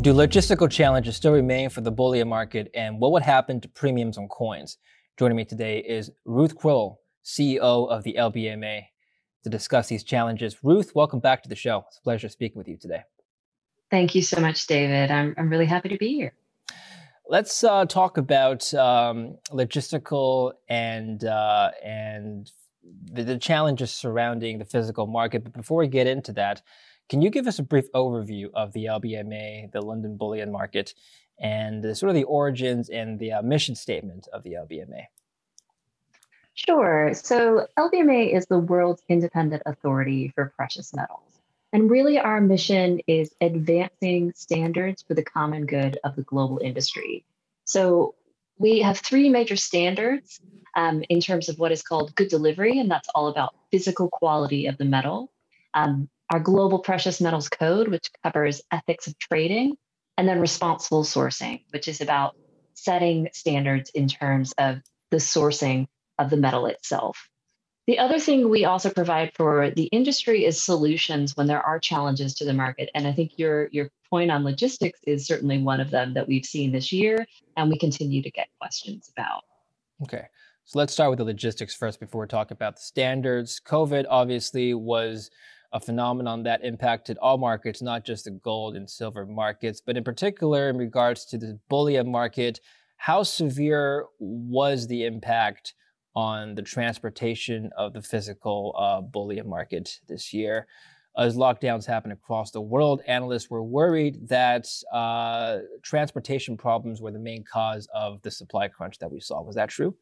Do logistical challenges still remain for the bullion market, and what would happen to premiums on coins? Joining me today is Ruth Crowell, CEO of the LBMA, to discuss these challenges. Ruth, welcome back to the show. It's a pleasure speaking with you today. Thank you so much, David. I'm, I'm really happy to be here. Let's uh, talk about um, logistical and uh, and the, the challenges surrounding the physical market. But before we get into that, can you give us a brief overview of the LBMA, the London Bullion Market, and sort of the origins and the uh, mission statement of the LBMA? Sure. So, LBMA is the world's independent authority for precious metals. And really, our mission is advancing standards for the common good of the global industry. So, we have three major standards um, in terms of what is called good delivery, and that's all about physical quality of the metal. Um, our global precious metals code, which covers ethics of trading, and then responsible sourcing, which is about setting standards in terms of the sourcing of the metal itself. The other thing we also provide for the industry is solutions when there are challenges to the market. And I think your, your point on logistics is certainly one of them that we've seen this year and we continue to get questions about. Okay. So let's start with the logistics first before we talk about the standards. COVID obviously was a phenomenon that impacted all markets, not just the gold and silver markets, but in particular in regards to the bullion market. How severe was the impact on the transportation of the physical uh, bullion market this year? As lockdowns happened across the world, analysts were worried that uh, transportation problems were the main cause of the supply crunch that we saw. Was that true?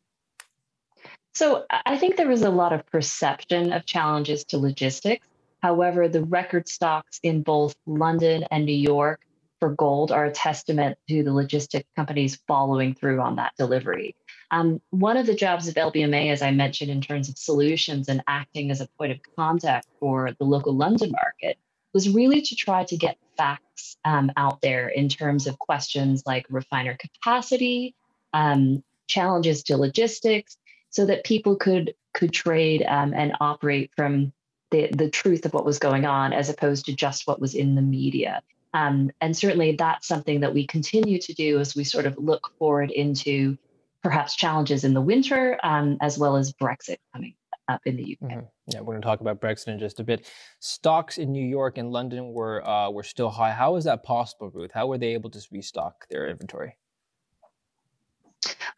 So I think there was a lot of perception of challenges to logistics. However, the record stocks in both London and New York for gold are a testament to the logistics companies following through on that delivery. Um, one of the jobs of LBMA, as I mentioned, in terms of solutions and acting as a point of contact for the local London market, was really to try to get facts um, out there in terms of questions like refiner capacity, um, challenges to logistics, so that people could could trade um, and operate from the, the truth of what was going on as opposed to just what was in the media. Um, and certainly that's something that we continue to do as we sort of look forward into perhaps challenges in the winter, um, as well as Brexit coming up in the UK. Mm-hmm. Yeah, we're going to talk about Brexit in just a bit. Stocks in New York and London were uh, were still high. How is that possible, Ruth? How were they able to restock their inventory?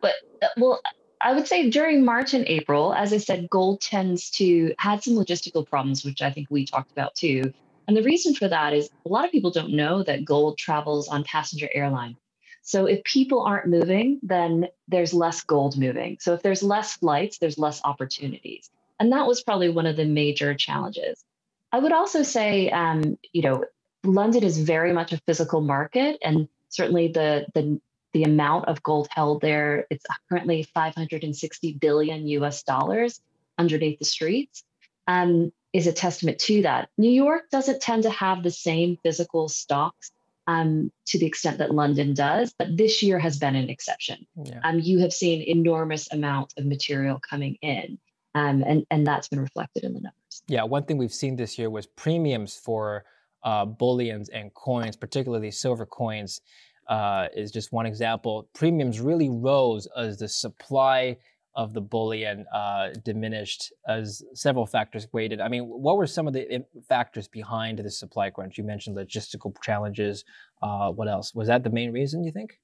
But uh, well, I would say during March and April, as I said, gold tends to had some logistical problems, which I think we talked about too. And the reason for that is a lot of people don't know that gold travels on passenger airline. So if people aren't moving, then there's less gold moving. So if there's less flights, there's less opportunities. And that was probably one of the major challenges. I would also say, um, you know, London is very much a physical market, and certainly the the the amount of gold held there, it's currently 560 billion US dollars underneath the streets, um, is a testament to that. New York doesn't tend to have the same physical stocks um, to the extent that London does, but this year has been an exception. Yeah. Um, you have seen enormous amounts of material coming in, um, and, and that's been reflected in the numbers. Yeah, one thing we've seen this year was premiums for uh, bullions and coins, particularly silver coins, uh, is just one example. Premiums really rose as the supply of the bullion uh, diminished as several factors weighted. I mean, what were some of the factors behind the supply crunch? You mentioned logistical challenges. Uh, what else? Was that the main reason, you think?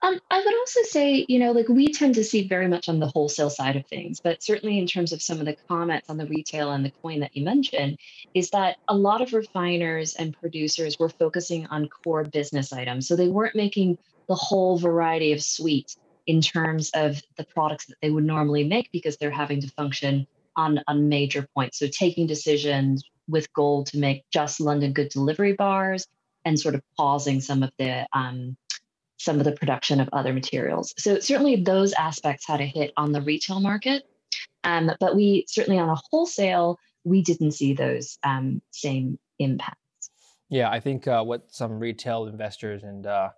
Um, I would also say, you know, like we tend to see very much on the wholesale side of things, but certainly in terms of some of the comments on the retail and the coin that you mentioned, is that a lot of refiners and producers were focusing on core business items. So they weren't making the whole variety of suite in terms of the products that they would normally make because they're having to function on, on major points. So taking decisions with gold to make just London good delivery bars and sort of pausing some of the um, some of the production of other materials. So certainly those aspects had a hit on the retail market, um, but we certainly on a wholesale we didn't see those um, same impacts. Yeah, I think uh, what some retail investors and uh,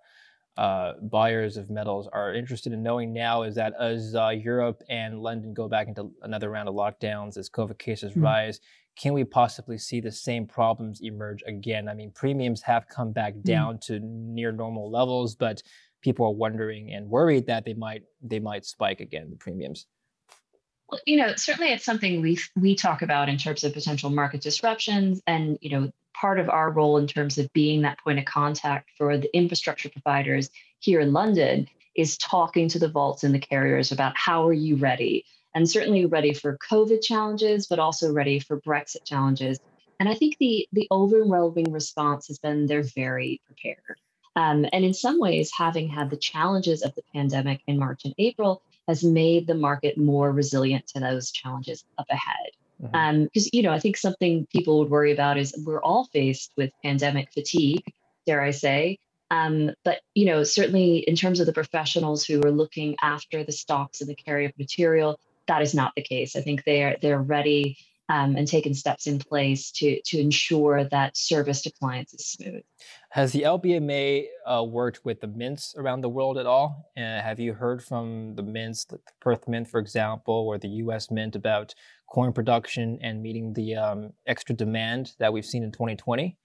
uh, buyers of metals are interested in knowing now is that as uh, Europe and London go back into another round of lockdowns, as COVID cases mm-hmm. rise, can we possibly see the same problems emerge again? I mean, premiums have come back mm-hmm. down mm-hmm. to near normal levels, but people are wondering and worried that they might they might spike again the premiums. Well, you know, certainly it's something we we talk about in terms of potential market disruptions, and you know, part of our role in terms of being that point of contact for the infrastructure providers here in London is talking to the vaults and the carriers about how are you ready, and certainly ready for COVID challenges, but also ready for Brexit challenges. And I think the the overwhelming response has been they're very prepared. Um, and in some ways, having had the challenges of the pandemic in March and April has made the market more resilient to those challenges up ahead. Because, mm-hmm. um, you know, I think something people would worry about is we're all faced with pandemic fatigue, dare I say. Um, but, you know, certainly in terms of the professionals who are looking after the stocks and the carry of material, that is not the case. I think they're they're ready um, and taken steps in place to to ensure that service to clients is smooth. Has the LBMA uh, worked with the mints around the world at all? Uh, have you heard from the mints, like the Perth Mint, for example, or the U.S. Mint about coin production and meeting the um, extra demand that we've seen in 2020?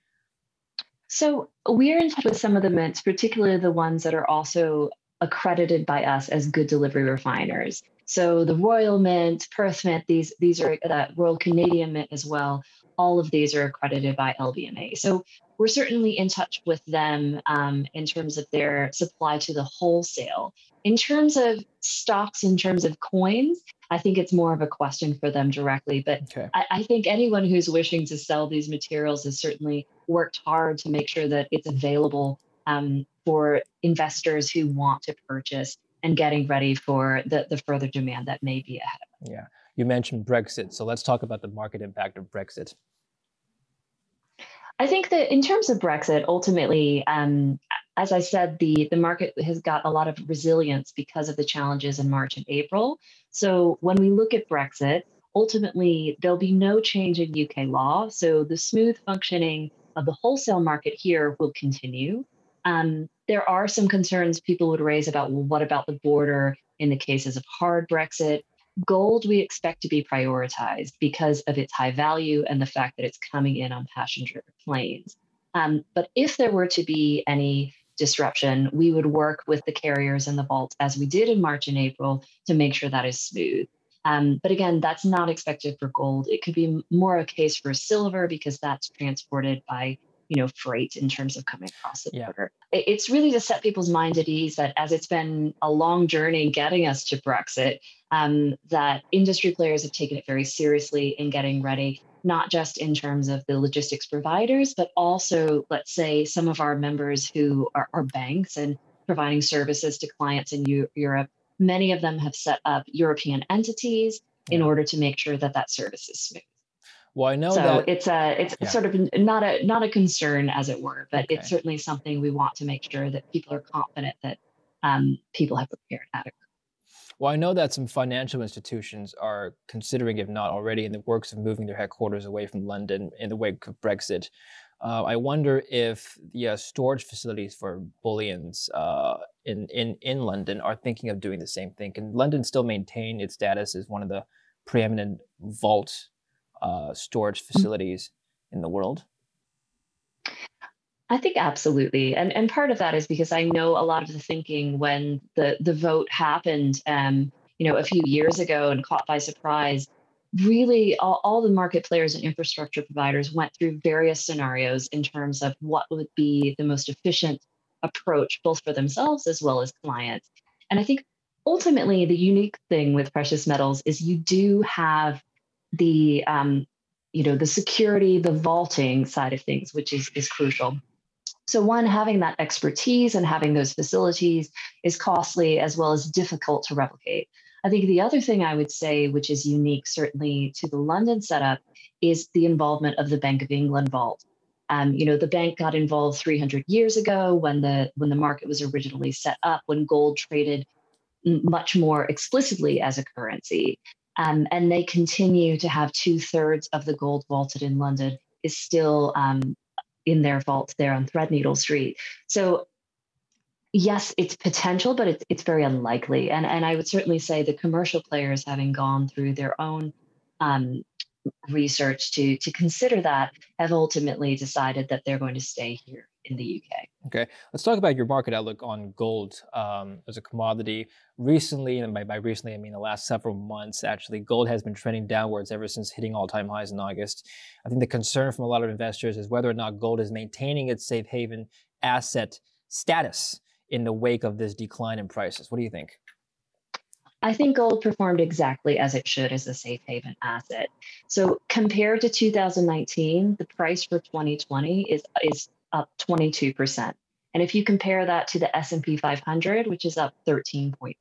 So we're in touch with some of the mints, particularly the ones that are also accredited by us as good delivery refiners. So the Royal Mint, Perth Mint, these these are the Royal Canadian Mint as well. All of these are accredited by LBMA. So we're certainly in touch with them um, in terms of their supply to the wholesale. In terms of stocks, in terms of coins, I think it's more of a question for them directly. But okay. I, I, think anyone who's wishing to sell these materials has certainly worked hard to make sure that it's available um, for investors who want to purchase and getting ready for the, the further demand that may be ahead. Yeah. You mentioned Brexit. So let's talk about the market impact of Brexit. I think that in terms of Brexit, ultimately, um, as I said, the, the market has got a lot of resilience because of the challenges in March and April. So when we look at Brexit, ultimately, there'll be no change in UK law. So the smooth functioning of the wholesale market here will continue. Um, there are some concerns people would raise about well, what about the border in the cases of hard Brexit? Gold we expect to be prioritized because of its high value and the fact that it's coming in on passenger planes. Um, but if there were to be any disruption, we would work with the carriers and the vaults as we did in March and April to make sure that is smooth. Um, but again, that's not expected for gold. It could be more a case for silver because that's transported by you know freight in terms of coming across the yeah. border. It's really to set people's minds at ease that as it's been a long journey getting us to brexit um, that industry players have taken it very seriously in getting ready not just in terms of the logistics providers but also let's say some of our members who are, are banks and providing services to clients in U- europe. Many of them have set up european entities in order to make sure that that service is smooth well, I know so that it's a it's yeah. sort of not a not a concern as it were, but okay. it's certainly something we want to make sure that people are confident that um, people have prepared adequately. Well, I know that some financial institutions are considering, if not already, in the works of moving their headquarters away from London in the wake of Brexit. Uh, I wonder if the uh, storage facilities for bullions uh, in, in, in London are thinking of doing the same thing. Can London still maintain its status as one of the preeminent vault uh, storage facilities in the world? I think absolutely, and and part of that is because I know a lot of the thinking when the the vote happened, um, you know, a few years ago and caught by surprise. Really, all, all the market players and infrastructure providers went through various scenarios in terms of what would be the most efficient approach, both for themselves as well as clients. And I think ultimately the unique thing with precious metals is you do have the um, you know the security, the vaulting side of things, which is is crucial. So one, having that expertise and having those facilities is costly as well as difficult to replicate. I think the other thing I would say, which is unique certainly to the London setup, is the involvement of the Bank of England vault. Um, you know, the bank got involved 300 years ago when the when the market was originally set up, when gold traded much more explicitly as a currency. Um, and they continue to have two thirds of the gold vaulted in London is still um, in their vault there on Threadneedle Street. So, yes, it's potential, but it's it's very unlikely. And and I would certainly say the commercial players, having gone through their own um, research to to consider that, have ultimately decided that they're going to stay here in the UK. Okay, let's talk about your market outlook on gold um, as a commodity. Recently, and by, by recently I mean the last several months, actually, gold has been trending downwards ever since hitting all-time highs in August. I think the concern from a lot of investors is whether or not gold is maintaining its safe haven asset status in the wake of this decline in prices. What do you think? I think gold performed exactly as it should as a safe haven asset. So compared to 2019, the price for 2020 is is up 22%. And if you compare that to the S&P 500, which is up 13.3%.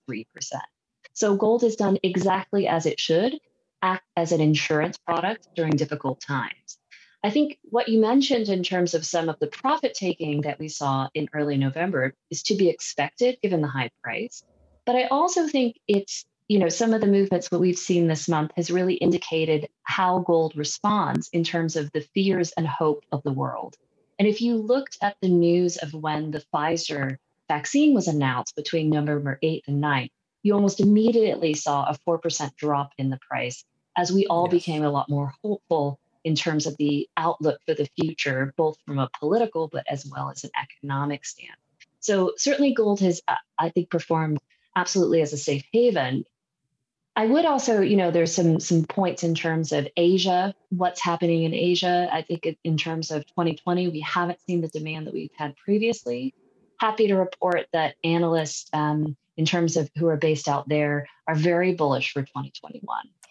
So gold has done exactly as it should, act as an insurance product during difficult times. I think what you mentioned in terms of some of the profit taking that we saw in early November is to be expected given the high price. But I also think it's, you know, some of the movements that we've seen this month has really indicated how gold responds in terms of the fears and hope of the world. And if you looked at the news of when the Pfizer vaccine was announced between November 8th and 9th, you almost immediately saw a 4% drop in the price as we all yes. became a lot more hopeful in terms of the outlook for the future, both from a political but as well as an economic stand. So certainly gold has, uh, I think, performed absolutely as a safe haven. I would also, you know, there's some some points in terms of Asia, what's happening in Asia. I think in terms of 2020, we haven't seen the demand that we've had previously. Happy to report that analysts, um, in terms of who are based out there, are very bullish for 2021,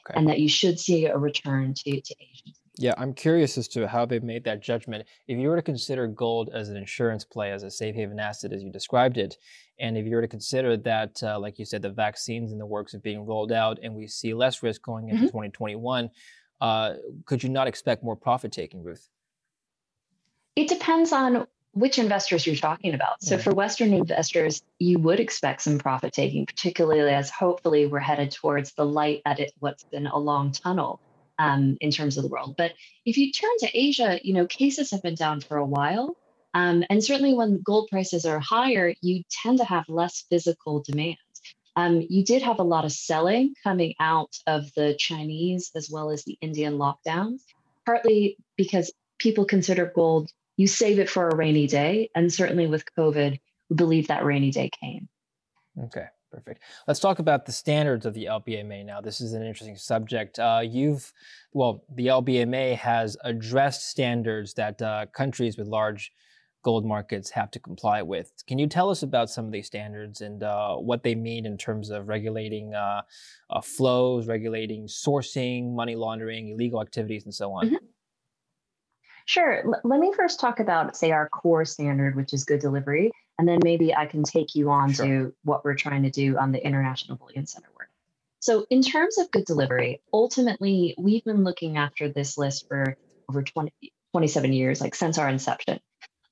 okay. and that you should see a return to to Asia. Yeah, I'm curious as to how they made that judgment. If you were to consider gold as an insurance play, as a safe haven asset, as you described it, and if you were to consider that, uh, like you said, the vaccines in the works of being rolled out, and we see less risk going into mm-hmm. 2021, uh, could you not expect more profit taking, Ruth? It depends on which investors you're talking about. So, for Western investors, you would expect some profit taking, particularly as hopefully we're headed towards the light at it, what's been a long tunnel um, in terms of the world. But if you turn to Asia, you know, cases have been down for a while. Um, and certainly when gold prices are higher, you tend to have less physical demand. Um, you did have a lot of selling coming out of the Chinese as well as the Indian lockdowns, partly because people consider gold, you save it for a rainy day. And certainly with COVID, we believe that rainy day came. Okay. Perfect. Let's talk about the standards of the LBMA now. This is an interesting subject. Uh, you've, well, the LBMA has addressed standards that uh, countries with large gold markets have to comply with. Can you tell us about some of these standards and uh, what they mean in terms of regulating uh, uh, flows, regulating sourcing, money laundering, illegal activities, and so on? Mm-hmm. Sure. L- let me first talk about, say, our core standard, which is good delivery. And then maybe I can take you on sure. to what we're trying to do on the International Bullion Center work. So, in terms of good delivery, ultimately, we've been looking after this list for over 20, 27 years, like since our inception.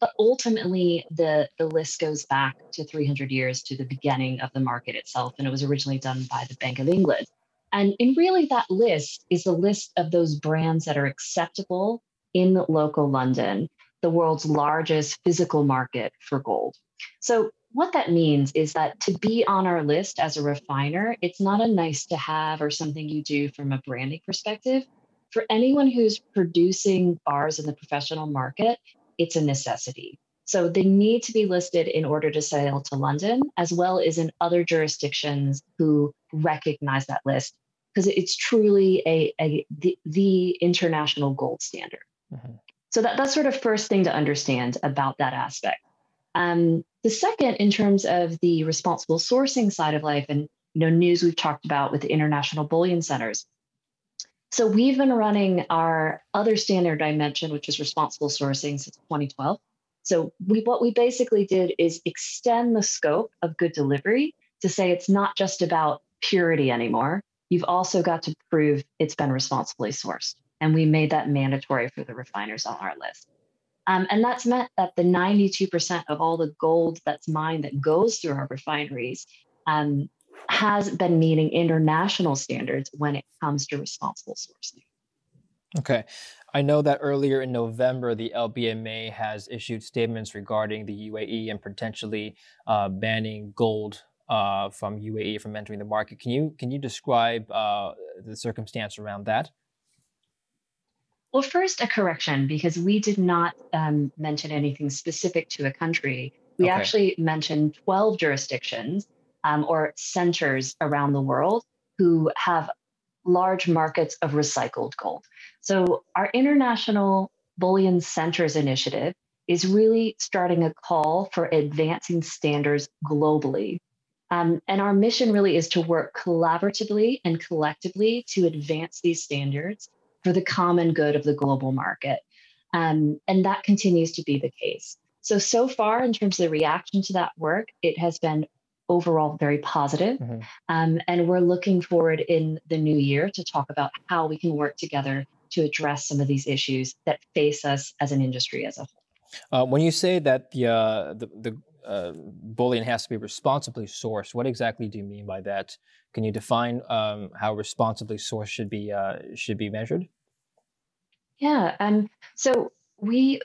But ultimately, the, the list goes back to 300 years to the beginning of the market itself. And it was originally done by the Bank of England. And, and really, that list is the list of those brands that are acceptable in local London, the world's largest physical market for gold. So, what that means is that to be on our list as a refiner, it's not a nice to have or something you do from a branding perspective. For anyone who's producing bars in the professional market, it's a necessity. So they need to be listed in order to sail to London, as well as in other jurisdictions who recognize that list, because it's truly a, a the, the, international gold standard. Mm-hmm. So that, that's sort of first thing to understand about that aspect. Um, the second, in terms of the responsible sourcing side of life and you know news we've talked about with the international bullion centers. So we've been running our other standard I mentioned, which is responsible sourcing since 2012. So we, what we basically did is extend the scope of good delivery to say it's not just about purity anymore. You've also got to prove it's been responsibly sourced. And we made that mandatory for the refiners on our list. Um, and that's meant that the 92% of all the gold that's mined that goes through our refineries um, has been meeting international standards when it comes to responsible sourcing. Okay. I know that earlier in November, the LBMA has issued statements regarding the UAE and potentially uh, banning gold uh, from UAE from entering the market. Can you can you describe uh, the circumstance around that? Well, first, a correction because we did not um, mention anything specific to a country. We Okay. actually mentioned 12 jurisdictions um, or centers around the world who have large markets of recycled gold. So, our International Bullion Centers Initiative is really starting a call for advancing standards globally. Um, and our mission really is to work collaboratively and collectively to advance these standards for the common good of the global market. Um, and that continues to be the case. So, so far, in terms of the reaction to that work, it has been overall very positive. Mhm. Um, and we're looking forward in the new year to talk about how we can work together to address some of these issues that face us as an industry as a whole. Uh, when you say that the uh, the, the uh, bullion has to be responsibly sourced, what exactly do you mean by that? Can you define um, how responsibly sourced should be uh, should be measured? Yeah. Um, so we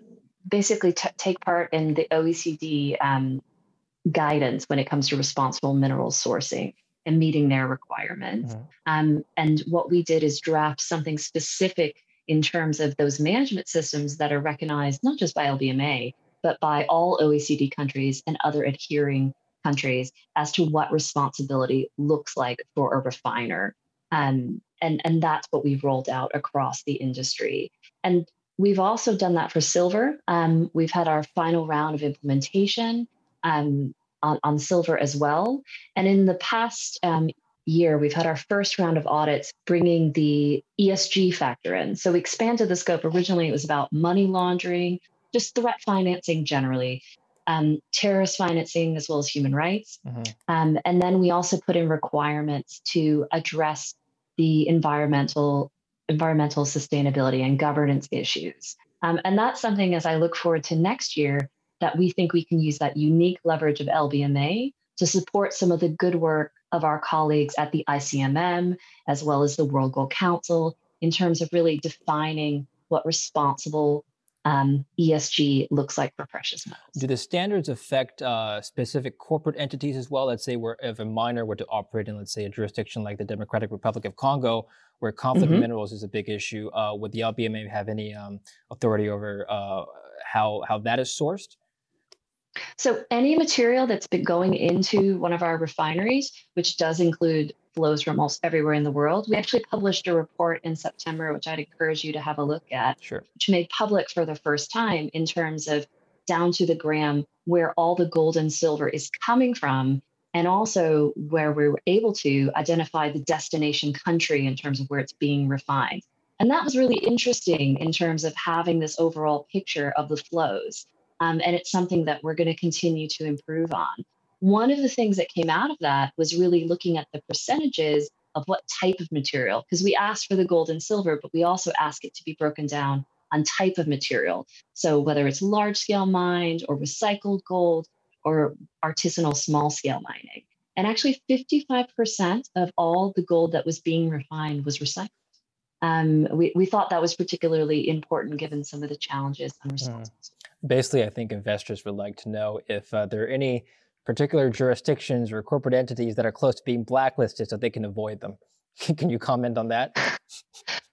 basically t- take part in the OECD um, guidance when it comes to responsible mineral sourcing and meeting their requirements. Mhm. Um, and what we did is draft something specific in terms of those management systems that are recognized not just by LBMA, but by all OECD countries and other adhering countries as to what responsibility looks like for a refiner. Um, and, and that's what we've rolled out across the industry. And we've also done that for silver. Um, we've had our final round of implementation um, on, on silver as well. And in the past um, year, we've had our first round of audits bringing the ESG factor in. So we expanded the scope. Originally, it was about money laundering, just threat financing generally, um, terrorist financing, as well as human rights. Mhm. Um, and then we also put in requirements to address the environmental environmental sustainability and governance issues. Um, and that's something as I look forward to next year that we think we can use that unique leverage of LBMA to support some of the good work of our colleagues at the ICMM as well as the World Gold Council in terms of really defining what responsible um, ESG looks like for precious metals. Do the standards affect uh, specific corporate entities as well? Let's say, where if a miner were to operate in, let's say, a jurisdiction like the Democratic Republic of Congo, where conflict of Mhm. minerals is a big issue, uh, would the LBMA have any um, authority over uh, how how that is sourced? So any material that's been going into one of our refineries, which does include flows from almost everywhere in the world, we actually published a report in September, which I'd encourage you to have a look at, Sure. which made public for the first time in terms of down to the gram where all the gold and silver is coming from, and also where we were able to identify the destination country in terms of where it's being refined. And that was really interesting in terms of having this overall picture of the flows. Um, and it's something that we're going to continue to improve on. One of the things that came out of that was really looking at the percentages of what type of material, because we asked for the gold and silver, but we also ask it to be broken down on type of material. So whether it's large scale mined or recycled gold or artisanal small scale mining. And actually, 55% of all the gold that was being refined was recycled. Um, we, we thought that was particularly important given some of the challenges on responsible. Basically, I think investors would like to know if uh, there are any particular jurisdictions or corporate entities that are close to being blacklisted so they can avoid them. can you comment on that?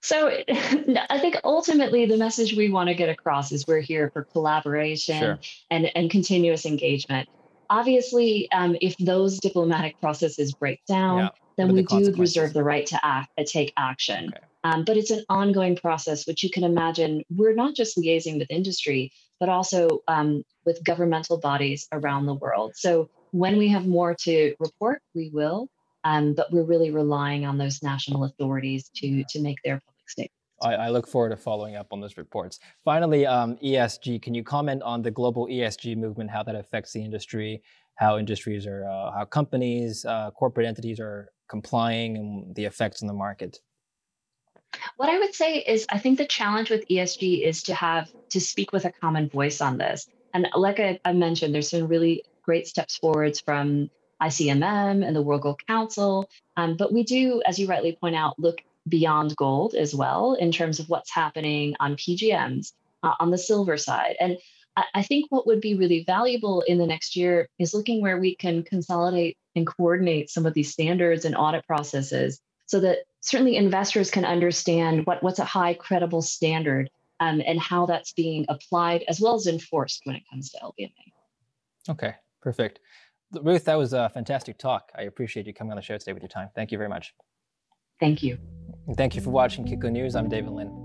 So I think ultimately the message we want to get across is we're here for collaboration Sure. and, and continuous engagement. Obviously, um, if those diplomatic processes break down, Yeah. then we the do reserve the right to act, uh, take action. Okay. Um, but it's an ongoing process, which you can imagine we're not just liaising with industry, but also um, with governmental bodies around the world. So when we have more to report, we will. Um, but we're really relying on those national authorities to to make their public statements. I, I look forward to following up on those reports. Finally, um, ESG. Can you comment on the global ESG movement, how that affects the industry, how industries are, uh, how companies, uh, corporate entities are complying, and the effects on the market? What I would say is, I think the challenge with ESG is to have to speak with a common voice on this. And like I, I mentioned, there's been really great steps forwards from ICMM and the World Gold Council. Um, but we do, as you rightly point out, look beyond gold as well in terms of what's happening on PGMs, uh, on the silver side. And I, I think what would be really valuable in the next year is looking where we can consolidate and coordinate some of these standards and audit processes so that certainly investors can understand what, what's a high credible standard um, and how that's being applied as well as enforced when it comes to LBMA. Okay, perfect. Ruth, that was a fantastic talk. I appreciate you coming on the show today with your time. Thank you very much. Thank you. And thank you for watching Kitco News. I'm David Lin.